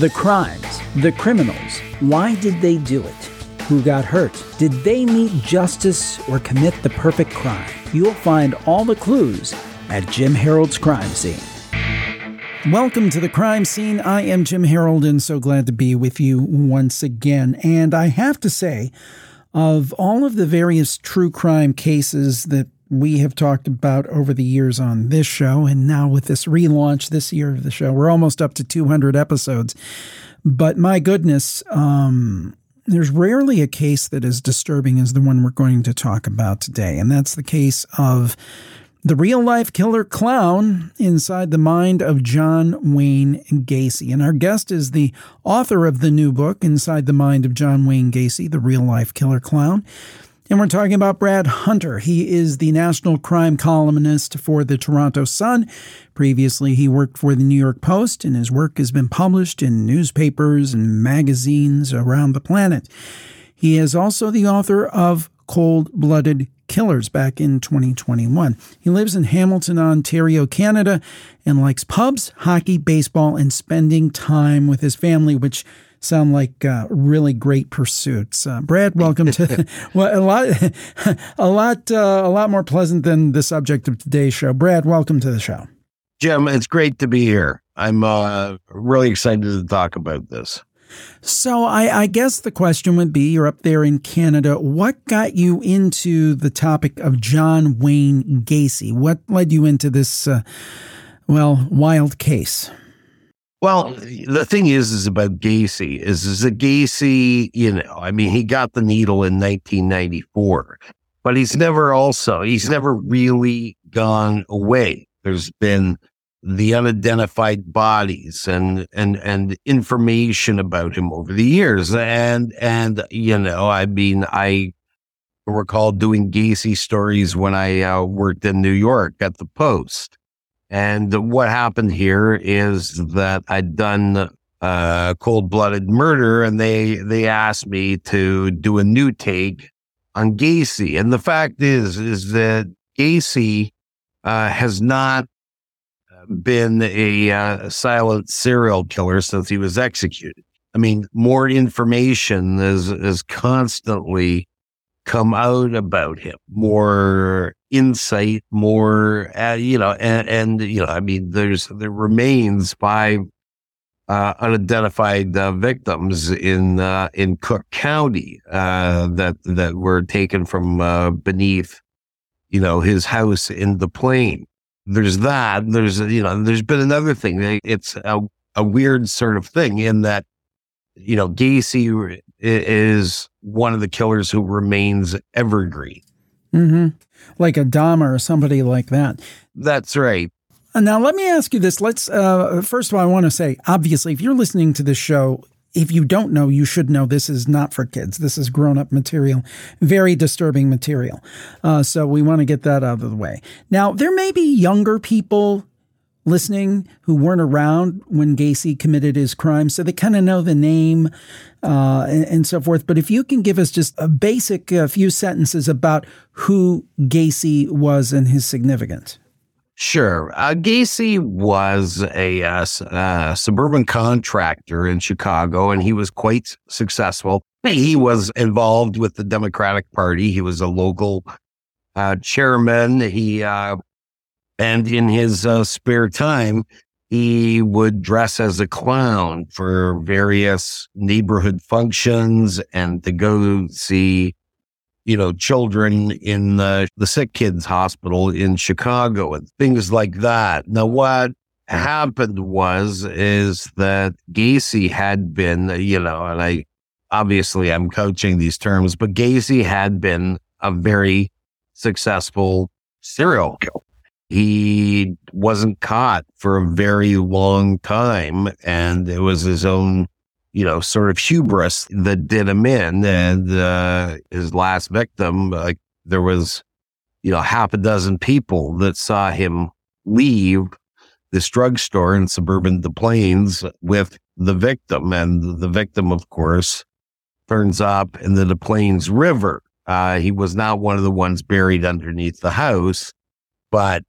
The crimes, the criminals, why did they do it? Who got hurt? Did they meet justice or commit the perfect crime? You'll find all the clues at Jim Harold's Crime Scene. Welcome to the crime scene. I am Jim Harold and so glad to be with you once again. And I have to say, of all of the various true crime cases that we have talked about over the years on this show. And now with this relaunch this year of the show, we're almost up to 200 episodes. But my goodness, um, there's rarely a case that is disturbing as the one we're going to talk about today. And that's the case of the real life killer clown inside the mind of John Wayne Gacy. And our guest is the author of the new book, Inside the Mind of John Wayne Gacy, The Real Life Killer Clown. And we're talking about Brad Hunter. He is the national crime columnist for the Toronto Sun. Previously, he worked for the New York Post, and his work has been published in newspapers and magazines around the planet. He is also the author of Cold Blooded Killers back in 2021. He lives in Hamilton, Ontario, Canada, and likes pubs, hockey, baseball, and spending time with his family, which sound like uh, really great pursuits. Uh, Brad, welcome to well, a lot, a lot, uh, a lot more pleasant than the subject of today's show. Brad, welcome to the show. Jim, it's great to be here. I'm uh, really excited to talk about this. So I, I, guess the question would be: You're up there in Canada. What got you into the topic of John Wayne Gacy? What led you into this, uh, well, wild case? Well, the thing is, is about Gacy is, is that Gacy, you know, I mean, he got the needle in 1994, but he's never also, he's never really gone away. There's been the unidentified bodies and, and, and information about him over the years. And, and, you know, I mean, I recall doing Gacy stories when I uh, worked in New York at the Post. And what happened here is that I'd done uh, cold blooded murder, and they they asked me to do a new take on Gacy. And the fact is, is that Gacy uh, has not been a uh, silent serial killer since he was executed. I mean, more information is is constantly come out about him, more insight, more, uh, you know, and, and, you know, I mean, there's, there remains five uh, unidentified uh, victims in, uh, in Cook County uh, that, that were taken from uh, beneath, you know, his house in the plain. There's that. There's, you know, there's been another thing. It's a, a weird sort of thing in that, you know, Gacy is one of the killers who remains evergreen. Mm-hmm. Like a Dahmer or somebody like that. That's right. Uh, now, let me ask you this. Let's, uh, first of all, I want to say, obviously, if you're listening to this show, if you don't know, you should know this is not for kids. This is grown up material, very disturbing material. Uh, so we want to get that out of the way. Now, there may be younger people listening who weren't around when Gacy committed his crime, so they kind of know the name uh, and, and, so forth. But if you can give us just a basic uh, few sentences about who Gacy was and his significance. Sure. Uh, Gacy was a uh, uh, suburban contractor in Chicago, and he was quite successful. He was involved with the Democratic Party. He was a local uh, chairman. He and in his uh, spare time, he would dress as a clown for various neighborhood functions and to go see, you know, children in the, the sick kids hospital in Chicago and things like that. Now, what happened was, is that Gacy had been, you know, and I, obviously I'm coaching these terms, but Gacy had been a very successful serial killer he wasn't caught for a very long time. And it was his own, you know, sort of hubris that did him in. And uh, his last victim, like there was, you know, half a dozen people that saw him leave this drugstore in suburban Des Plaines with the victim. And the victim, of course, turns up in the Des Plaines River. Uh, he was not one of the ones buried underneath the house, but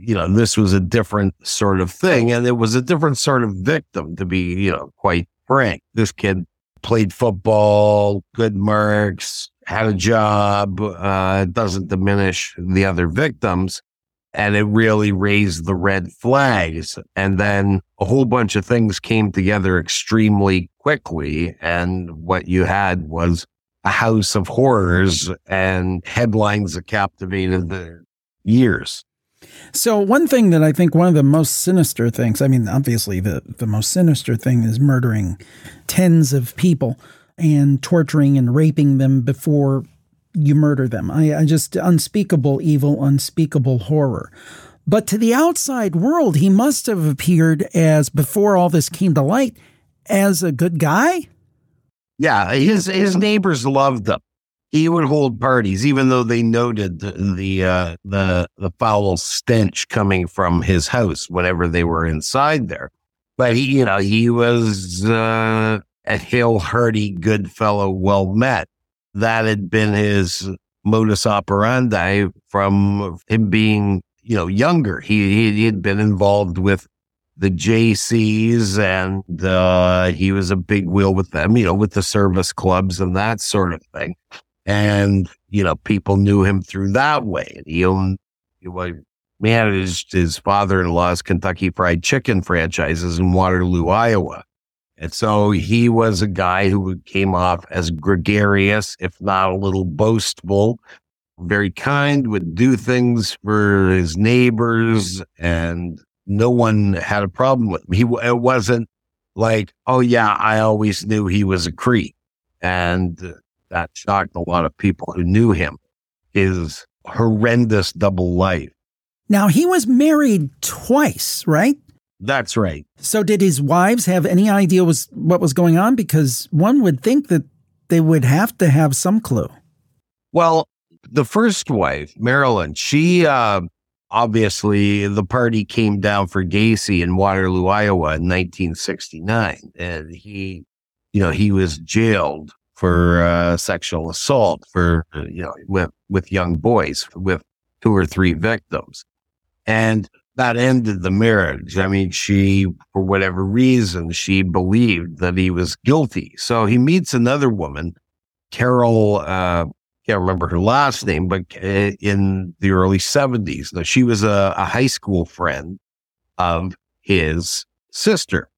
you know, this was a different sort of thing. And it was a different sort of victim, to be, you know, quite frank. This kid played football, good marks, had a job, uh, doesn't diminish the other victims. And it really raised the red flags. And then a whole bunch of things came together extremely quickly. And what you had was a house of horrors and headlines that captivated the years. So one thing that I think one of the most sinister things, I mean, obviously the, the most sinister thing is murdering tens of people and torturing and raping them before you murder them. I, I just unspeakable evil, unspeakable horror. But to the outside world, he must have appeared as before all this came to light as a good guy. Yeah, his his neighbors loved him he would hold parties, even though they noted the the uh, the, the foul stench coming from his house whenever they were inside there. But he, you know, he was uh, a hail hearty, good fellow, well met. That had been his modus operandi from him being, you know, younger. He he had been involved with the Jaycees and uh, he was a big wheel with them, you know, with the service clubs and that sort of thing. And, you know, people knew him through that way. And he owned, he managed his father in law's Kentucky Fried Chicken franchises in Waterloo, Iowa. And so he was a guy who came off as gregarious, if not a little boastful, very kind, would do things for his neighbors, and no one had a problem with him. He it wasn't like, oh yeah, I always knew he was a creep, and that shocked a lot of people who knew him. His horrendous double life. Now, he was married twice, right? That's right. So, did his wives have any idea was what was going on? Because one would think that they would have to have some clue. Well, the first wife, Marilyn, she uh, obviously the party came down for Gacy in Waterloo, Iowa in 1969, and he, you know, he was jailed for uh, sexual assault for uh, you know with with young boys with two or three victims, and that ended the marriage. I mean, she for whatever reason she believed that he was guilty. So he meets another woman, Carol. Uh, can't remember her last name, but uh, in the early seventies. Now she was a, a high school friend of his sister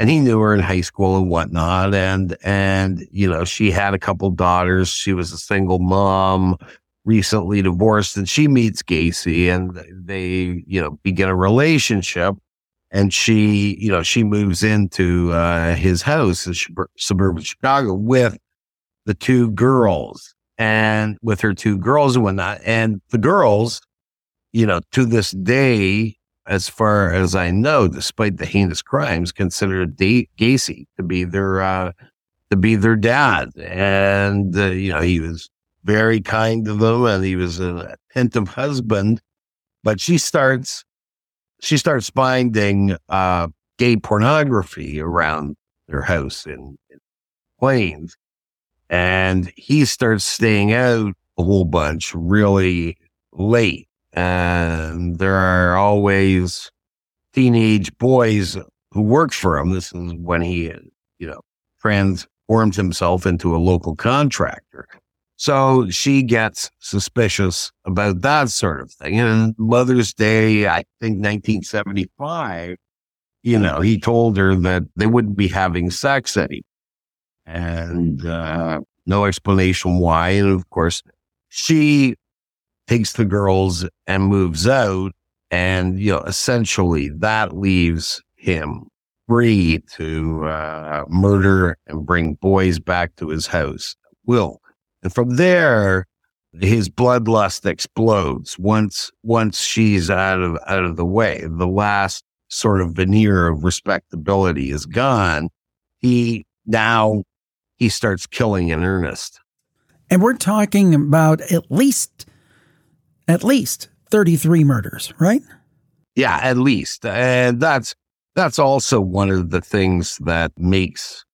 and he knew her in high school and whatnot. And, and, you know, she had a couple daughters. She was a single mom, recently divorced, and she meets Gacy and they, you know, begin a relationship. And she, you know, she moves into uh, his house in suburban Chicago with the two girls and with her two girls and whatnot. And the girls, you know, to this day, as far as I know, despite the heinous crimes, considered D- Gacy to be their uh, to be their dad, and uh, you know he was very kind to them, and he was an attentive husband. But she starts she starts finding uh, gay pornography around their house in, in Plains, and he starts staying out a whole bunch really late and there are always teenage boys who work for him. This is when he, you know, transforms himself into a local contractor. So she gets suspicious about that sort of thing. And Mother's Day, I think 1975, you know, he told her that they wouldn't be having sex anymore. And uh, no explanation why. And of course, she takes the girls and moves out. And, you know, essentially that leaves him free to uh, murder and bring boys back to his house. Will. And from there, his bloodlust explodes once once she's out of out of the way. The last sort of veneer of respectability is gone. He now he starts killing in earnest. And we're talking about at least at least 33 murders, right? Yeah, at least. And that's that's also one of the things that makes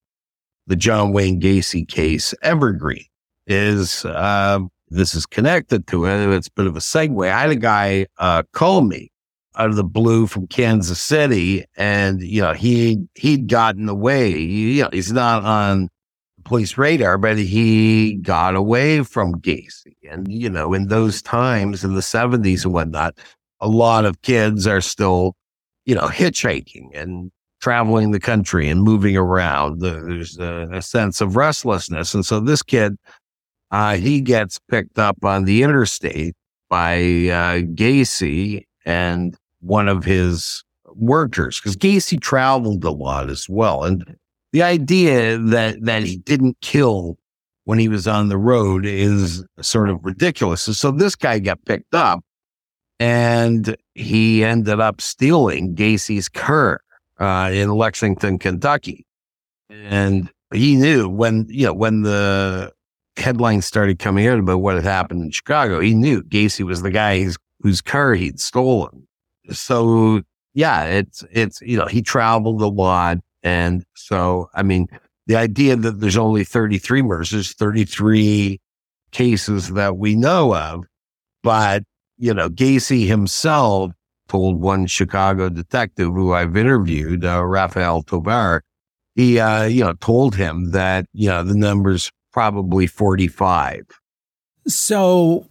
the John Wayne Gacy case evergreen is uh, this is connected to it. It's a bit of a segue. I had a guy uh, call me out of the blue from Kansas City, and you know he he'd gotten away. You know, he's not on police radar, but he got away from Gacy. And you know, in those times in the seventies and whatnot, a lot of kids are still, you know, hitchhiking and traveling the country and moving around. There's a, a sense of restlessness, and so this kid, uh, he gets picked up on the interstate by uh, Gacy and one of his workers because Gacy traveled a lot as well. And the idea that, that he didn't kill when he was on the road is sort of ridiculous. So this guy got picked up and he ended up stealing Gacy's car uh, in Lexington, Kentucky. And he knew when, you know, when the headlines started coming out about what had happened in Chicago, he knew Gacy was the guy whose, whose car he'd stolen. So yeah, it's, it's, you know, he traveled a lot. And so, I mean, the idea that there's only 33 murders, 33 cases that we know of, but, you know, Gacy himself told one Chicago detective who I've interviewed, uh, Rafael Tovar, he, uh, you know, told him that, you know, the number's probably 45. So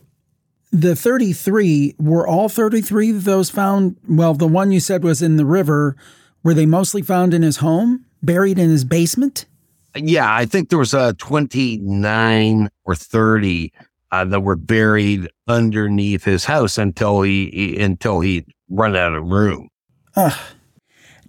the 33 were all 33 of those found well the one you said was in the river were they mostly found in his home buried in his basement? Yeah i think there was a uh, 29 or 30 uh, that were buried underneath his house until he, he until he run out of room. Uh,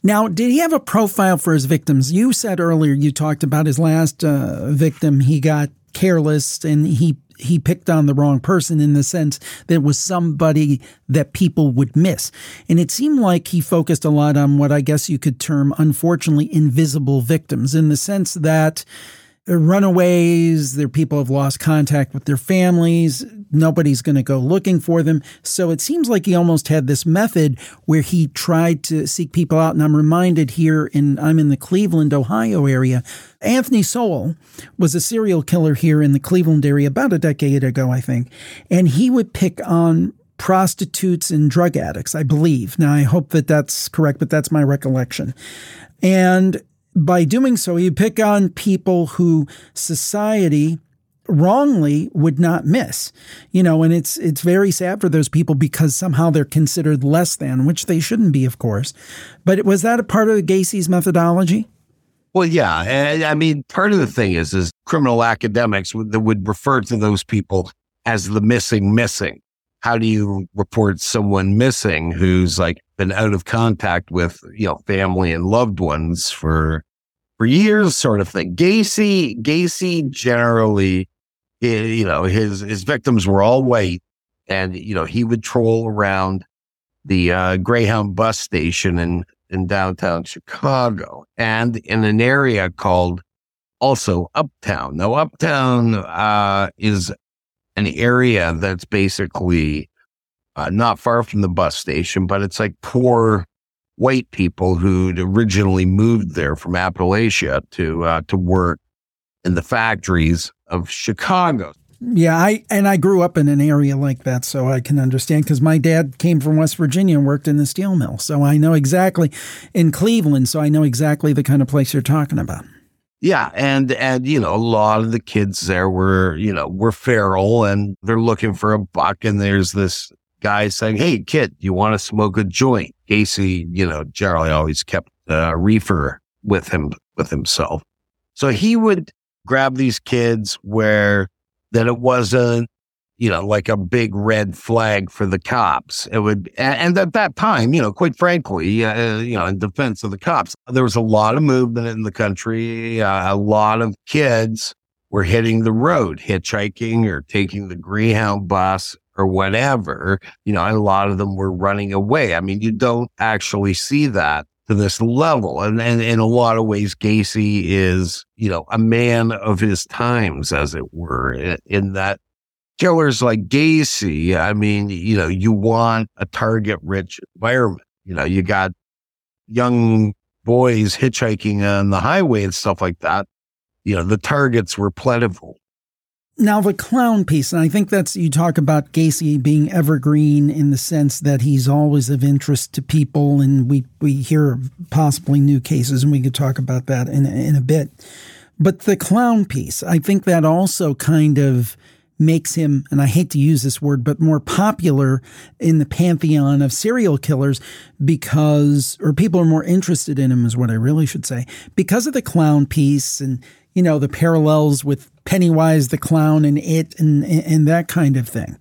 now did he have a profile for his victims? You said earlier you talked about his last uh, victim. He got careless and he he picked on the wrong person in the sense that it was somebody that people would miss. And it seemed like he focused a lot on what I guess you could term, unfortunately, invisible victims in the sense that runaways, their people have lost contact with their families, nobody's going to go looking for them. So it seems like he almost had this method where he tried to seek people out. And I'm reminded here in I'm in the Cleveland, Ohio area. Anthony Sowell was a serial killer here in the Cleveland area about a decade ago, I think. And he would pick on prostitutes and drug addicts, I believe. Now, I hope that that's correct, but that's my recollection. And by doing so, you pick on people who society wrongly would not miss you know and it's it's very sad for those people because somehow they're considered less than which they shouldn't be of course. But was that a part of gacy's methodology? Well yeah. And i mean part of the thing is is criminal academics that would refer to those people as the missing missing. How do you report someone missing who's like been out of contact with you know family and loved ones for for years, sort of thing. Gacy, Gacy generally, eh, you know, his his victims were all white, and you know he would troll around the uh, Greyhound bus station in in downtown Chicago, and in an area called also Uptown. Now, Uptown uh, is an area that's basically uh, not far from the bus station, but it's like poor white people who'd originally moved there from Appalachia to uh, to work in the factories of Chicago. Yeah, I and I grew up in an area like that, so I can understand because my dad came from West Virginia and worked in the steel mill, so I know exactly in Cleveland, so I know exactly the kind of place you're talking about. Yeah, and and you know a lot of the kids there were you know were feral and they're looking for a buck, and there's this guy saying, "Hey, kid, you want to smoke a joint?" Gacy, you know, generally always kept a reefer with him with himself, so he would grab these kids where that it wasn't, you know, like a big red flag for the cops. It would, and at that time, you know, quite frankly, uh, you know, in defense of the cops, there was a lot of movement in the country. Uh, a lot of kids were hitting the road, hitchhiking or taking the Greyhound bus or whatever, you know, a lot of them were running away. I mean, you don't actually see that to this level. And, and in a lot of ways, Gacy is, you know, a man of his times, as it were, in, in that killers like Gacy, I mean, you know, you want a target rich environment. You know, you got young boys hitchhiking on the highway and stuff like that. You know, the targets were plentiful. Now, the clown piece, and I think that's you talk about Gacy being evergreen in the sense that he's always of interest to people, and we, we hear possibly new cases, and we could talk about that in, in a bit. But the clown piece, I think that also kind of makes him, and I hate to use this word, but more popular in the pantheon of serial killers because, or people are more interested in him, is what I really should say, because of the clown piece and, you know, the parallels with Pennywise the clown and it and, and that kind of thing.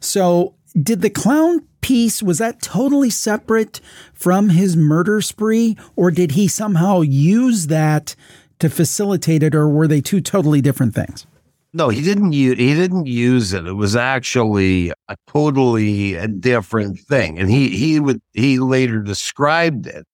So, did the clown piece was that totally separate from his murder spree or did he somehow use that to facilitate it or were they two totally different things? No, he didn't use he didn't use it. It was actually a totally a different thing. And he he would he later described it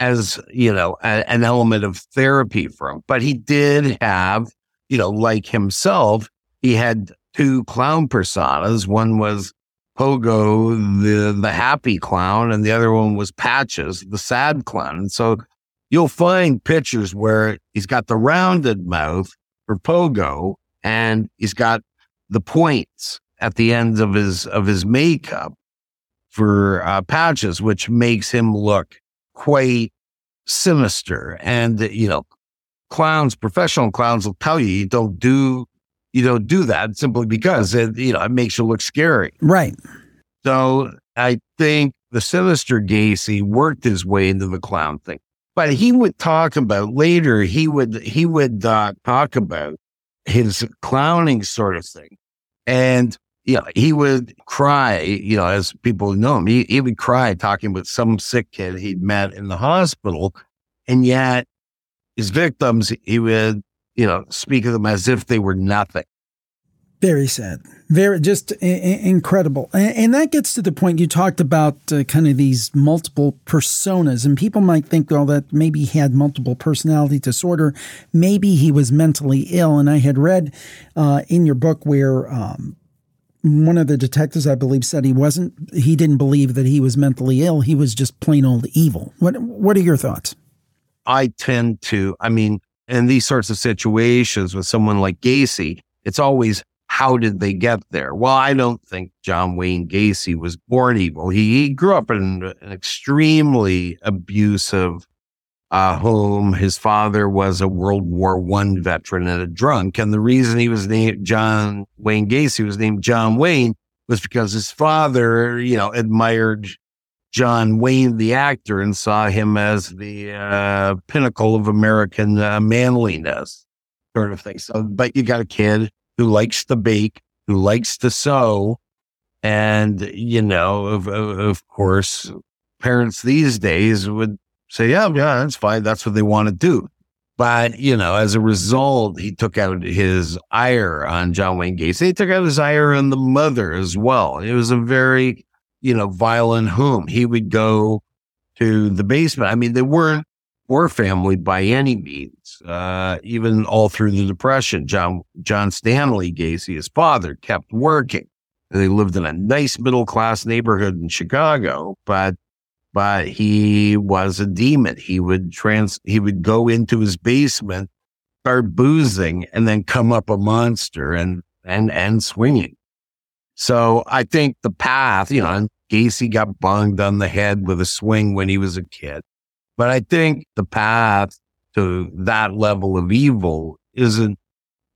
as, you know, a, an element of therapy for him. But he did have, you know, like himself, he had two clown personas. One was Pogo, the the happy clown, and the other one was Patches, the sad clown. And so you'll find pictures where he's got the rounded mouth for Pogo and he's got the points at the ends of his of his makeup for uh, patches, which makes him look quite sinister. And you know, clowns, professional clowns will tell you you don't do you don't do that simply because it you know it makes you look scary. Right. So I think the sinister Gacy worked his way into the clown thing. But he would talk about later. He would he would uh, talk about his clowning sort of thing. And you know, he would cry, you know, as people know him, he, he would cry talking with some sick kid he'd met in the hospital. And yet his victims, he would, you know, speak of them as if they were nothing. Very sad. Very just I- incredible. And, and, that gets to the point you talked about uh, kind of these multiple personas. And people might think, well, that maybe he had multiple personality disorder. Maybe he was mentally ill. And I had read uh, in your book where um, one of the detectives, I believe, said he wasn't, he didn't believe that he was mentally ill. He was just plain old evil. What, what are your thoughts? I tend to, I mean, in these sorts of situations with someone like Gacy, it's always how did they get there? Well, I don't think John Wayne Gacy was born evil. He, he grew up in an extremely abusive uh, home. His father was a World War One veteran and a drunk. And the reason he was named John Wayne Gacy was named John Wayne was because his father, you know, admired John Wayne, the actor, and saw him as the uh, pinnacle of American uh, manliness, sort of thing. So, but you got a kid who likes to bake, who likes to sew. And, you know, of, of, of course, parents these days would say, yeah, yeah, that's fine. That's what they want to do. But, you know, as a result, he took out his ire on John Wayne Gacy. He took out his ire on the mother as well. It was a very, you know, violent home. He would go to the basement. I mean, they weren't poor family by any means. Uh, even all through the Depression, John John Stanley Gacy, his father, kept working. They lived in a nice middle class neighborhood in Chicago, but but he was a demon. He would trans he would go into his basement, start boozing, and then come up a monster and and and swinging. So I think the path, you know, Gacy got bunged on the head with a swing when he was a kid. But I think the path to that level of evil isn't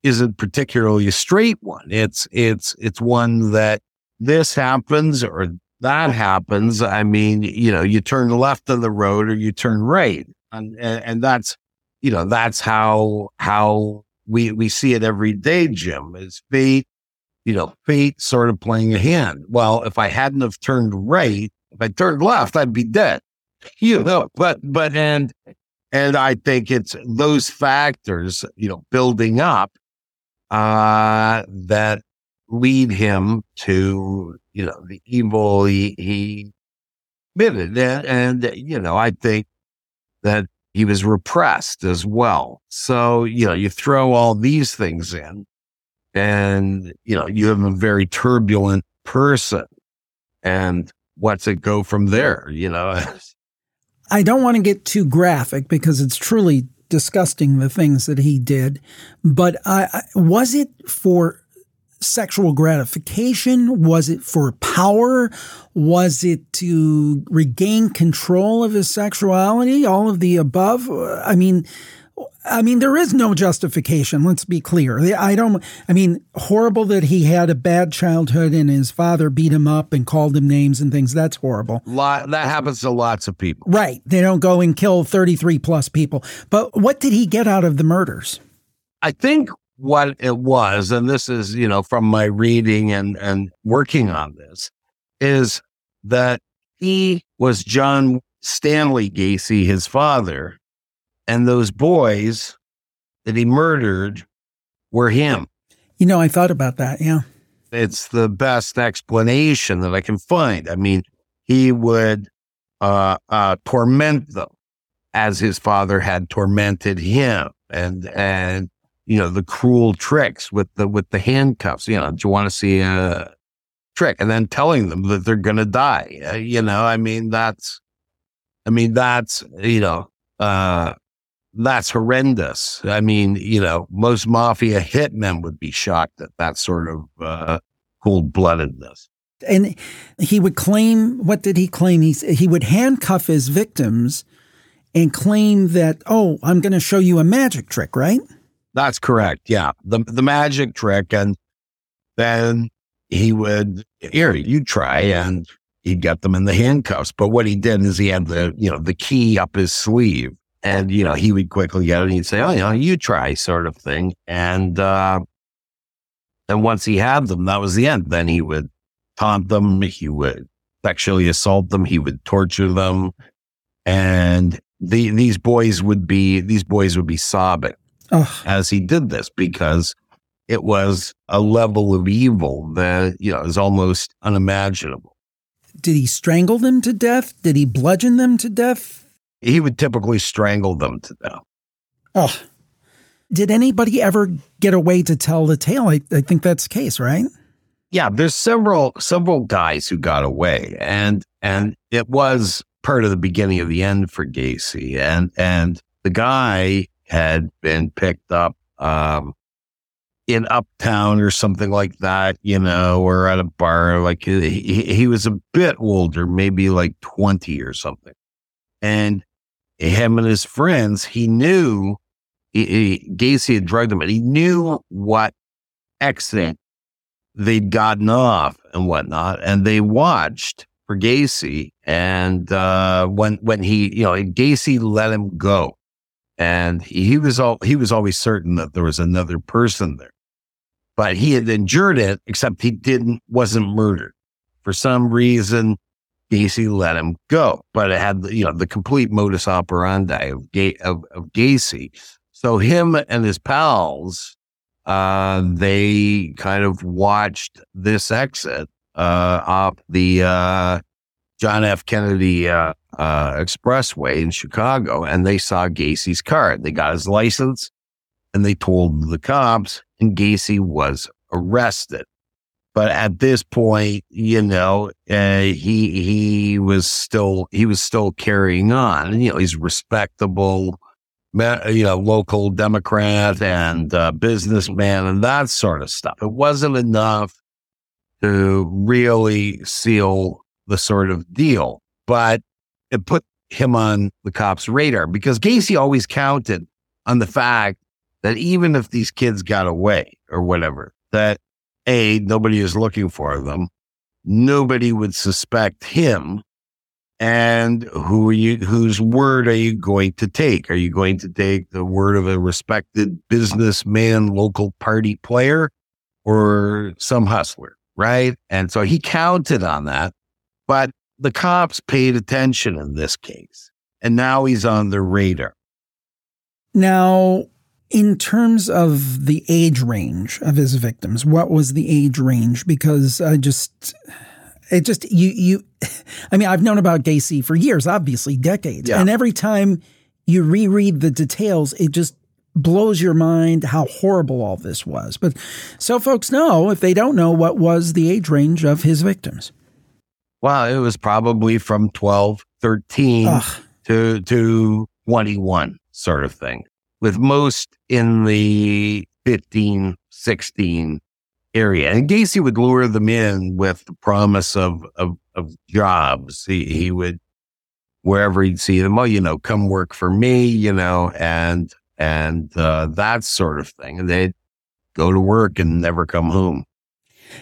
isn't particularly a straight one. It's it's it's one that this happens or that happens. I mean, you know, you turn left on the road or you turn right, and and, and that's you know that's how how we we see it every day. Jim is fate, you know, fate sort of playing a hand. Well, if I hadn't have turned right, if I turned left, I'd be dead you know, but but and and I think it's those factors, you know, building up uh that lead him to, you know, the evil he, he committed. And, and, you know, I think that he was repressed as well. So, you know, you throw all these things in and, you know, you have a very turbulent person. And what's it go from there? You know, I don't want to get too graphic because it's truly disgusting the things that he did. But I, I, was it for sexual gratification? Was it for power? Was it to regain control of his sexuality? All of the above? I mean, I mean, there is no justification. Let's be clear. I don't. I mean, horrible that he had a bad childhood and his father beat him up and called him names and things. That's horrible. Lot, that happens to lots of people. Right. They don't go and kill thirty-three plus people. But what did he get out of the murders? I think what it was, and this is you know from my reading and and working on this, is that he was John Stanley Gacy, his father and those boys that he murdered were him. You know, I thought about that. Yeah. It's the best explanation that I can find. I mean, he would uh, uh, torment them as his father had tormented him, and and you know the cruel tricks with the with the handcuffs. You know, do you want to see a trick? And then telling them that they're going to die. Uh, you know, I mean that's, I mean that's you know, uh, that's horrendous. I mean, you know, most mafia hitmen would be shocked at that sort of uh, cold bloodedness. And he would claim, what did he claim? He, he would handcuff his victims and claim that, oh, I'm going to show you a magic trick, right? That's correct. Yeah. The, the magic trick. And then he would, here, you try. And he'd get them in the handcuffs. But what he did is he had the, you know, the key up his sleeve and, you know, he would quickly get it and he'd say, Oh, you know, you try sort of thing. And, uh, and once he had them, that was the end. Then he would taunt them. He would sexually assault them. He would torture them. And the, these boys would be, these boys would be sobbing oh. as he did this because it was a level of evil that, you know, is almost unimaginable. Did he strangle them to death? Did he bludgeon them to death? He would typically strangle them to death. Oh, did anybody ever get away to tell the tale? I, I think that's the case, right? Yeah, there's several several guys who got away, and and it was part of the beginning of the end for Gacy, and and the guy had been picked up um, in Uptown or something like that, you know, or at a bar. Like he, he was a bit older, maybe like twenty or something, and him and his friends, he knew he, he, Gacy had drugged them, and he knew what exit they'd gotten off and whatnot. And they watched for Gacy. And uh, when when he, you know, Gacy let him go, and he, he was all he was always certain that there was another person there, but he had endured it, except he didn't wasn't murdered for some reason. Gacy let him go, but it had you know the complete modus operandi of, Ga- of, of Gacy. So him and his pals, uh, they kind of watched this exit uh, off the uh, John F. Kennedy uh, uh, Expressway in Chicago, and they saw Gacy's car. They got his license, and they told the cops, and Gacy was arrested. But at this point, you know, uh, he he was still he was still carrying on. You know, he's respectable, you know, local Democrat and uh, businessman and that sort of stuff. It wasn't enough to really seal the sort of deal, but it put him on the cops' radar because Gacy always counted on the fact that even if these kids got away or whatever, that a, nobody is looking for them. Nobody would suspect him. And who are you, whose word are you going to take? Are you going to take the word of a respected businessman, local party player, or some hustler? Right. And so he counted on that. But the cops paid attention in this case. And now he's on the radar. Now, in terms of the age range of his victims, what was the age range? Because I just, it just, you, you, I mean, I've known about Gacy for years, obviously decades. Yeah. And every time you reread the details, it just blows your mind how horrible all this was. But so folks know, if they don't know, what was the age range of his victims? Well, it was probably from 12, 13 Ugh. to, to 21 sort of thing with most in the 15, 16 area. And Gacy would lure them in with the promise of, of, of jobs. He, he would, wherever he'd see them, oh, you know, come work for me, you know, and, and, uh, that sort of thing. And they'd go to work and never come home.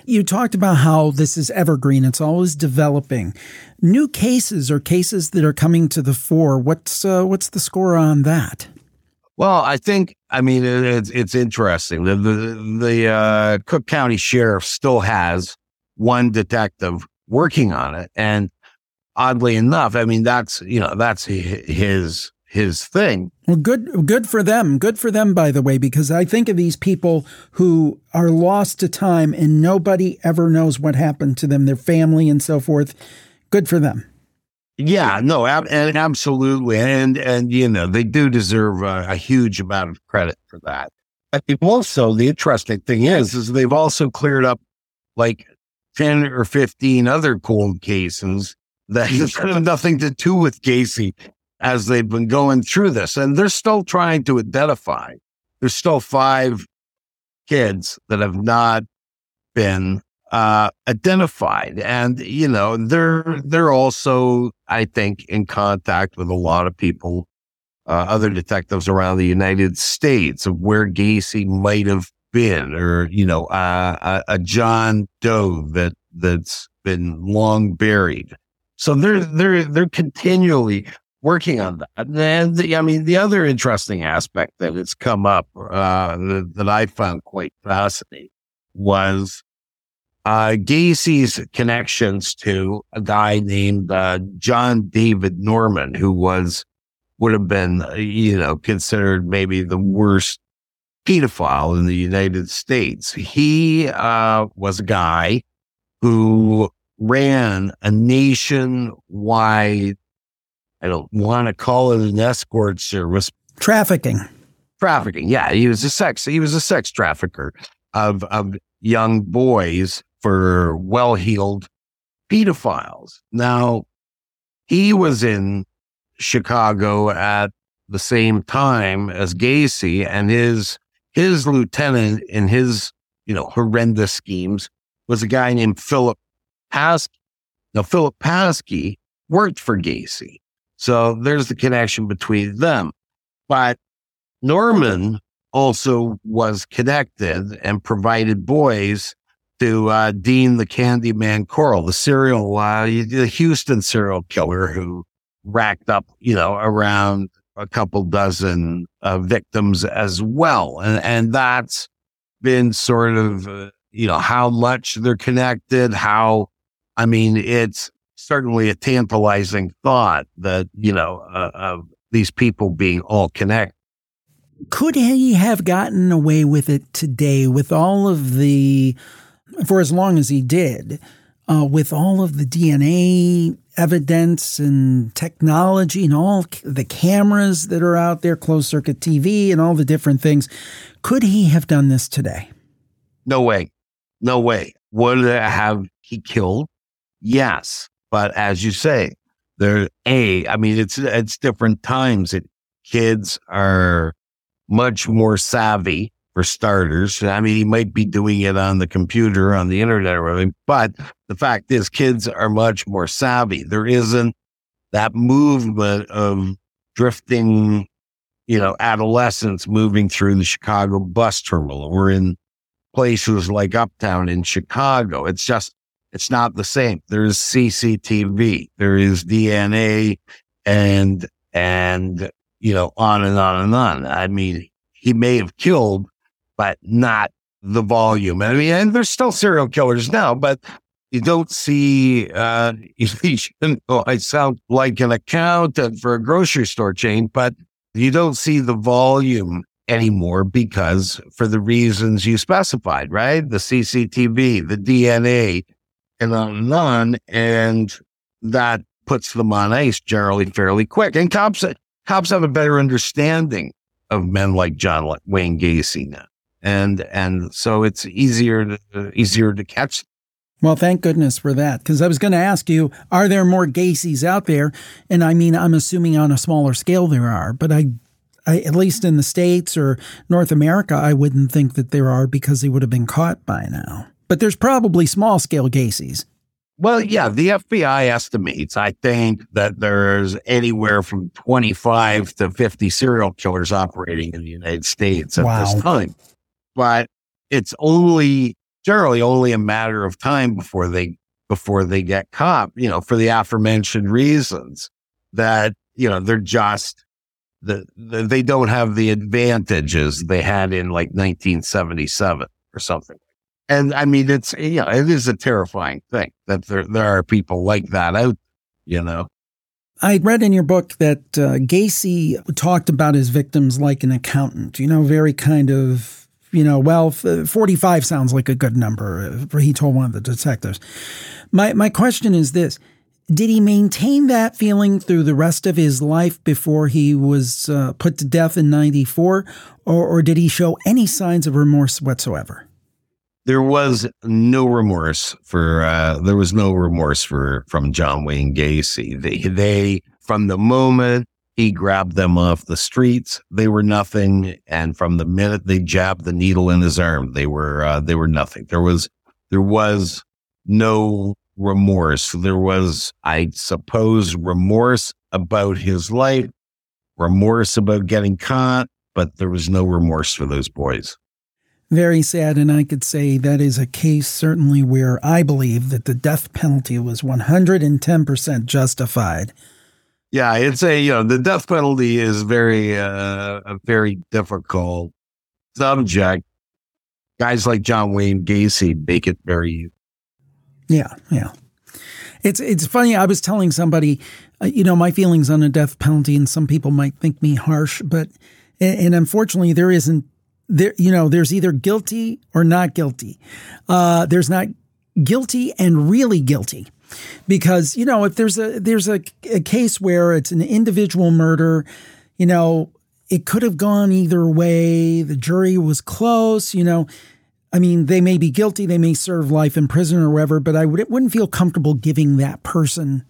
You talked about how this is evergreen. It's always developing. New cases or cases that are coming to the fore. What's, uh, what's the score on that? Well, I think I mean it, it's it's interesting. The the, the uh, Cook County Sheriff still has one detective working on it, and oddly enough, I mean that's you know that's his his thing. Well, good good for them. Good for them, by the way, because I think of these people who are lost to time and nobody ever knows what happened to them, their family, and so forth. Good for them. Yeah, no, ab- and absolutely, and and you know they do deserve a, a huge amount of credit for that. I think also the interesting thing is, is they've also cleared up like ten or fifteen other cold cases that have nothing to do with Gacy as they've been going through this, and they're still trying to identify. There's still five kids that have not been uh, identified. And, you know, they're, they're also, I think, in contact with a lot of people, uh, other detectives around the United States of where Gacy might have been or, you know, uh, a, a John Doe that, that's been long buried. So they're, they're, they're continually working on that. And the, I mean, the other interesting aspect that has come up, uh, that, that I found quite fascinating was uh, Gacy's connections to a guy named uh, John David Norman, who was would have been, you know, considered maybe the worst pedophile in the United States. He uh, was a guy who ran a nationwide. I don't want to call it an escort service. Trafficking. Trafficking. Yeah, he was a sex. He was a sex trafficker of of young boys for well heeled pedophiles. Now, he was in Chicago at the same time as Gacy and his his lieutenant in his you know horrendous schemes was a guy named Philip Paske. Now Philip Paske worked for Gacy, so there's the connection between them. But Norman also was connected and provided boys to uh, Dean the Candyman Corll, the serial, uh, the Houston serial killer who racked up, you know, around a couple dozen uh, victims as well. And, and that's been sort of, uh, you know, how much they're connected, how, I mean, it's certainly a tantalizing thought that, you know, uh, of these people being all connected. Could he have gotten away with it today with all of the for as long as he did, uh, with all of the DNA evidence and technology and all the cameras that are out there, closed circuit TV and all the different things, could he have done this today? No way. No way. Would have he killed? Yes. But as you say, there, A, I mean, it's, it's different times. It, kids are much more savvy for starters. I mean, he might be doing it on the computer, on the internet or anything, but the fact is kids are much more savvy. There isn't that movement of drifting, you know, adolescents moving through the Chicago bus terminal or in places like Uptown in Chicago. It's just, it's not the same. There's CCTV, there is DNA and, and, you know, on and on and on. I mean, he may have killed but not the volume. I mean, and there's still serial killers now, but you don't see, uh, I sound like an accountant for a grocery store chain, but you don't see the volume anymore because for the reasons you specified, right? The CCTV, the DNA, and on and on. And that puts them on ice generally fairly quick. And cops, cops have a better understanding of men like John Wayne Gacy now and and so it's easier to easier to catch. Well, thank goodness for that, because I was going to ask you, are there more Gacy's out there? And I mean, I'm assuming on a smaller scale there are, but I I, at least in the States or North America, I wouldn't think that there are because they would have been caught by now. But there's probably small scale Gacy's. Well, yeah, the FBI estimates, I think, that there's anywhere from 25 to 50 serial killers operating in the United States at Wow. this time. But it's only generally only a matter of time before they before they get caught, you know, for the aforementioned reasons that, you know, they're just the, the they don't have the advantages they had in like 1977 or something. And I mean, it's, you know, it is a terrifying thing that there, there are people like that out, you know. I read in your book that uh, Gacy talked about his victims like an accountant, you know, very kind of, you know, well, f- 45 sounds like a good number, uh, he told one of the detectives. My, my question is this Did he maintain that feeling through the rest of his life before he was uh, put to death in 94, or, or did he show any signs of remorse whatsoever? There was no remorse for, uh, there was no remorse for, from John Wayne Gacy. They, they, from the moment he grabbed them off the streets, they were nothing. And from the minute they jabbed the needle in his arm, they were, uh, they were nothing. There was, there was no remorse. There was, I suppose, remorse about his life, remorse about getting caught, but there was no remorse for those boys. Very sad, and I could say that is a case certainly where I believe that the death penalty was 110% justified. Yeah, it's a you know the death penalty is very uh, a very difficult subject. Guys like John Wayne Gacy make it very. Yeah, yeah. It's it's funny. I was telling somebody, uh, you know, my feelings on the death penalty, and some people might think me harsh, but and, and unfortunately, there isn't there. You know, there's either guilty or not guilty. Uh, there's not guilty and really guilty because you know if there's a there's a, a case where it's an individual murder, you know, it could have gone either way. The jury was close, you know. I mean, they may be guilty, they may serve life in prison or whatever, but I would, wouldn't feel comfortable giving that person,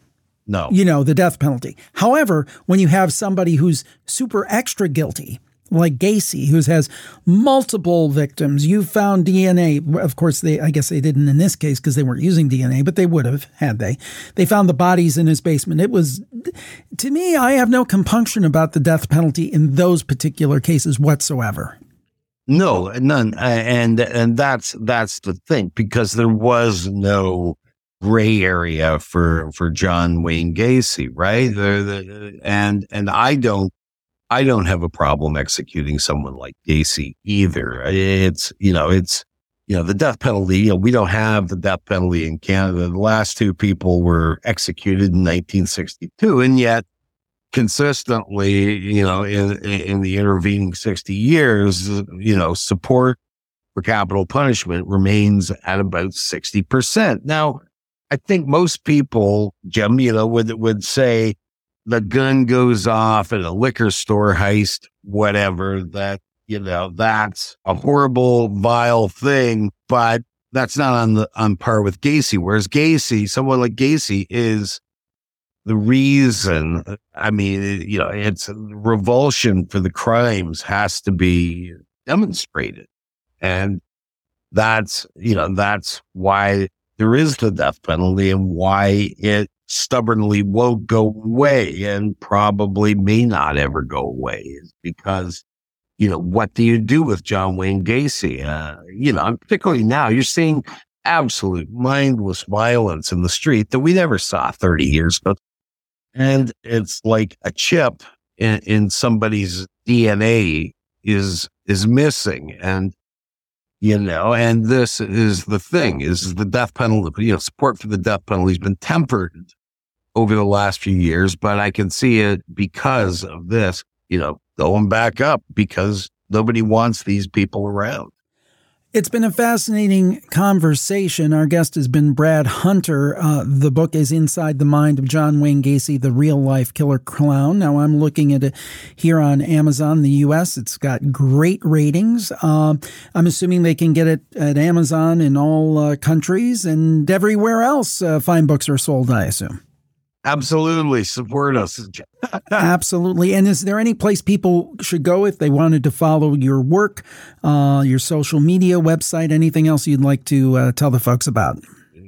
No, you know, the death penalty. However, when you have somebody who's super extra guilty, like Gacy, who has multiple victims, you found DNA. Of course, they, I guess they didn't in this case because they weren't using DNA, but they would have had they. They found the bodies in his basement. It was, to me, I have no compunction about the death penalty in those particular cases whatsoever. no, none, and and that's that's the thing because there was no gray area for for John Wayne Gacy, right? The, the, and and I don't I don't have a problem executing someone like Gacy either. It's you know it's you know the death penalty. You know we don't have the death penalty in Canada. The last two people were executed in 1962, and yet consistently, you know, in in the intervening 60 years, you know, support for capital punishment remains at about 60%. Now, I think most people, Jim, you know, would would say the gun goes off at a liquor store heist, whatever, that, you know, that's a horrible, vile thing, but that's not on the on par with Gacy. Whereas Gacy, someone like Gacy is the reason, I mean, you know, it's revulsion for the crimes has to be demonstrated. And that's, you know, that's why there is the death penalty and why it stubbornly won't go away and probably may not ever go away is because, you know, what do you do with John Wayne Gacy? Uh, you know, particularly now you're seeing absolute mindless violence in the street that we never saw 30 years ago. And it's like a chip in, in somebody's DNA is, is missing. And, you know, and this is the thing is the death penalty, you know, support for the death penalty has been tempered over the last few years, but I can see it because of this, you know, going back up because nobody wants these people around. It's been a fascinating conversation. Our guest has been Brad Hunter. Uh, the book is Inside the Mind of John Wayne Gacy, the real life killer clown. Now, I'm looking at it here on Amazon, the US. It's got great ratings. Uh, I'm assuming they can get it at Amazon in all uh, countries and everywhere else uh, fine books are sold, I assume. Absolutely. Support us. Absolutely. And is there any place people should go if they wanted to follow your work, uh, your social media website, anything else you'd like to uh, tell the folks about?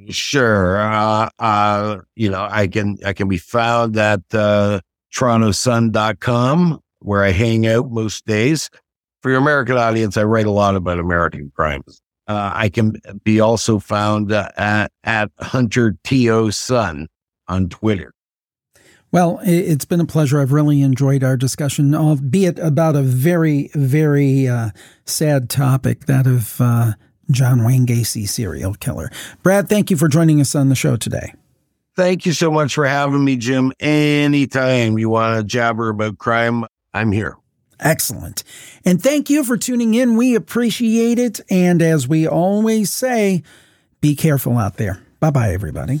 Sure. Uh, uh, you know, I can I can be found at uh, torontosun.com where I hang out most days. For your American audience, I write a lot about American crimes. Uh, I can be also found uh, at, at Hunter T.O. Sun on Twitter. Well, it's been a pleasure. I've really enjoyed our discussion, albeit about a very, very uh, sad topic that of uh, John Wayne Gacy, serial killer. Brad, thank you for joining us on the show today. Thank you so much for having me, Jim. Anytime you want to jabber about crime, I'm here. Excellent. And thank you for tuning in. We appreciate it. And as we always say, be careful out there. Bye bye, everybody.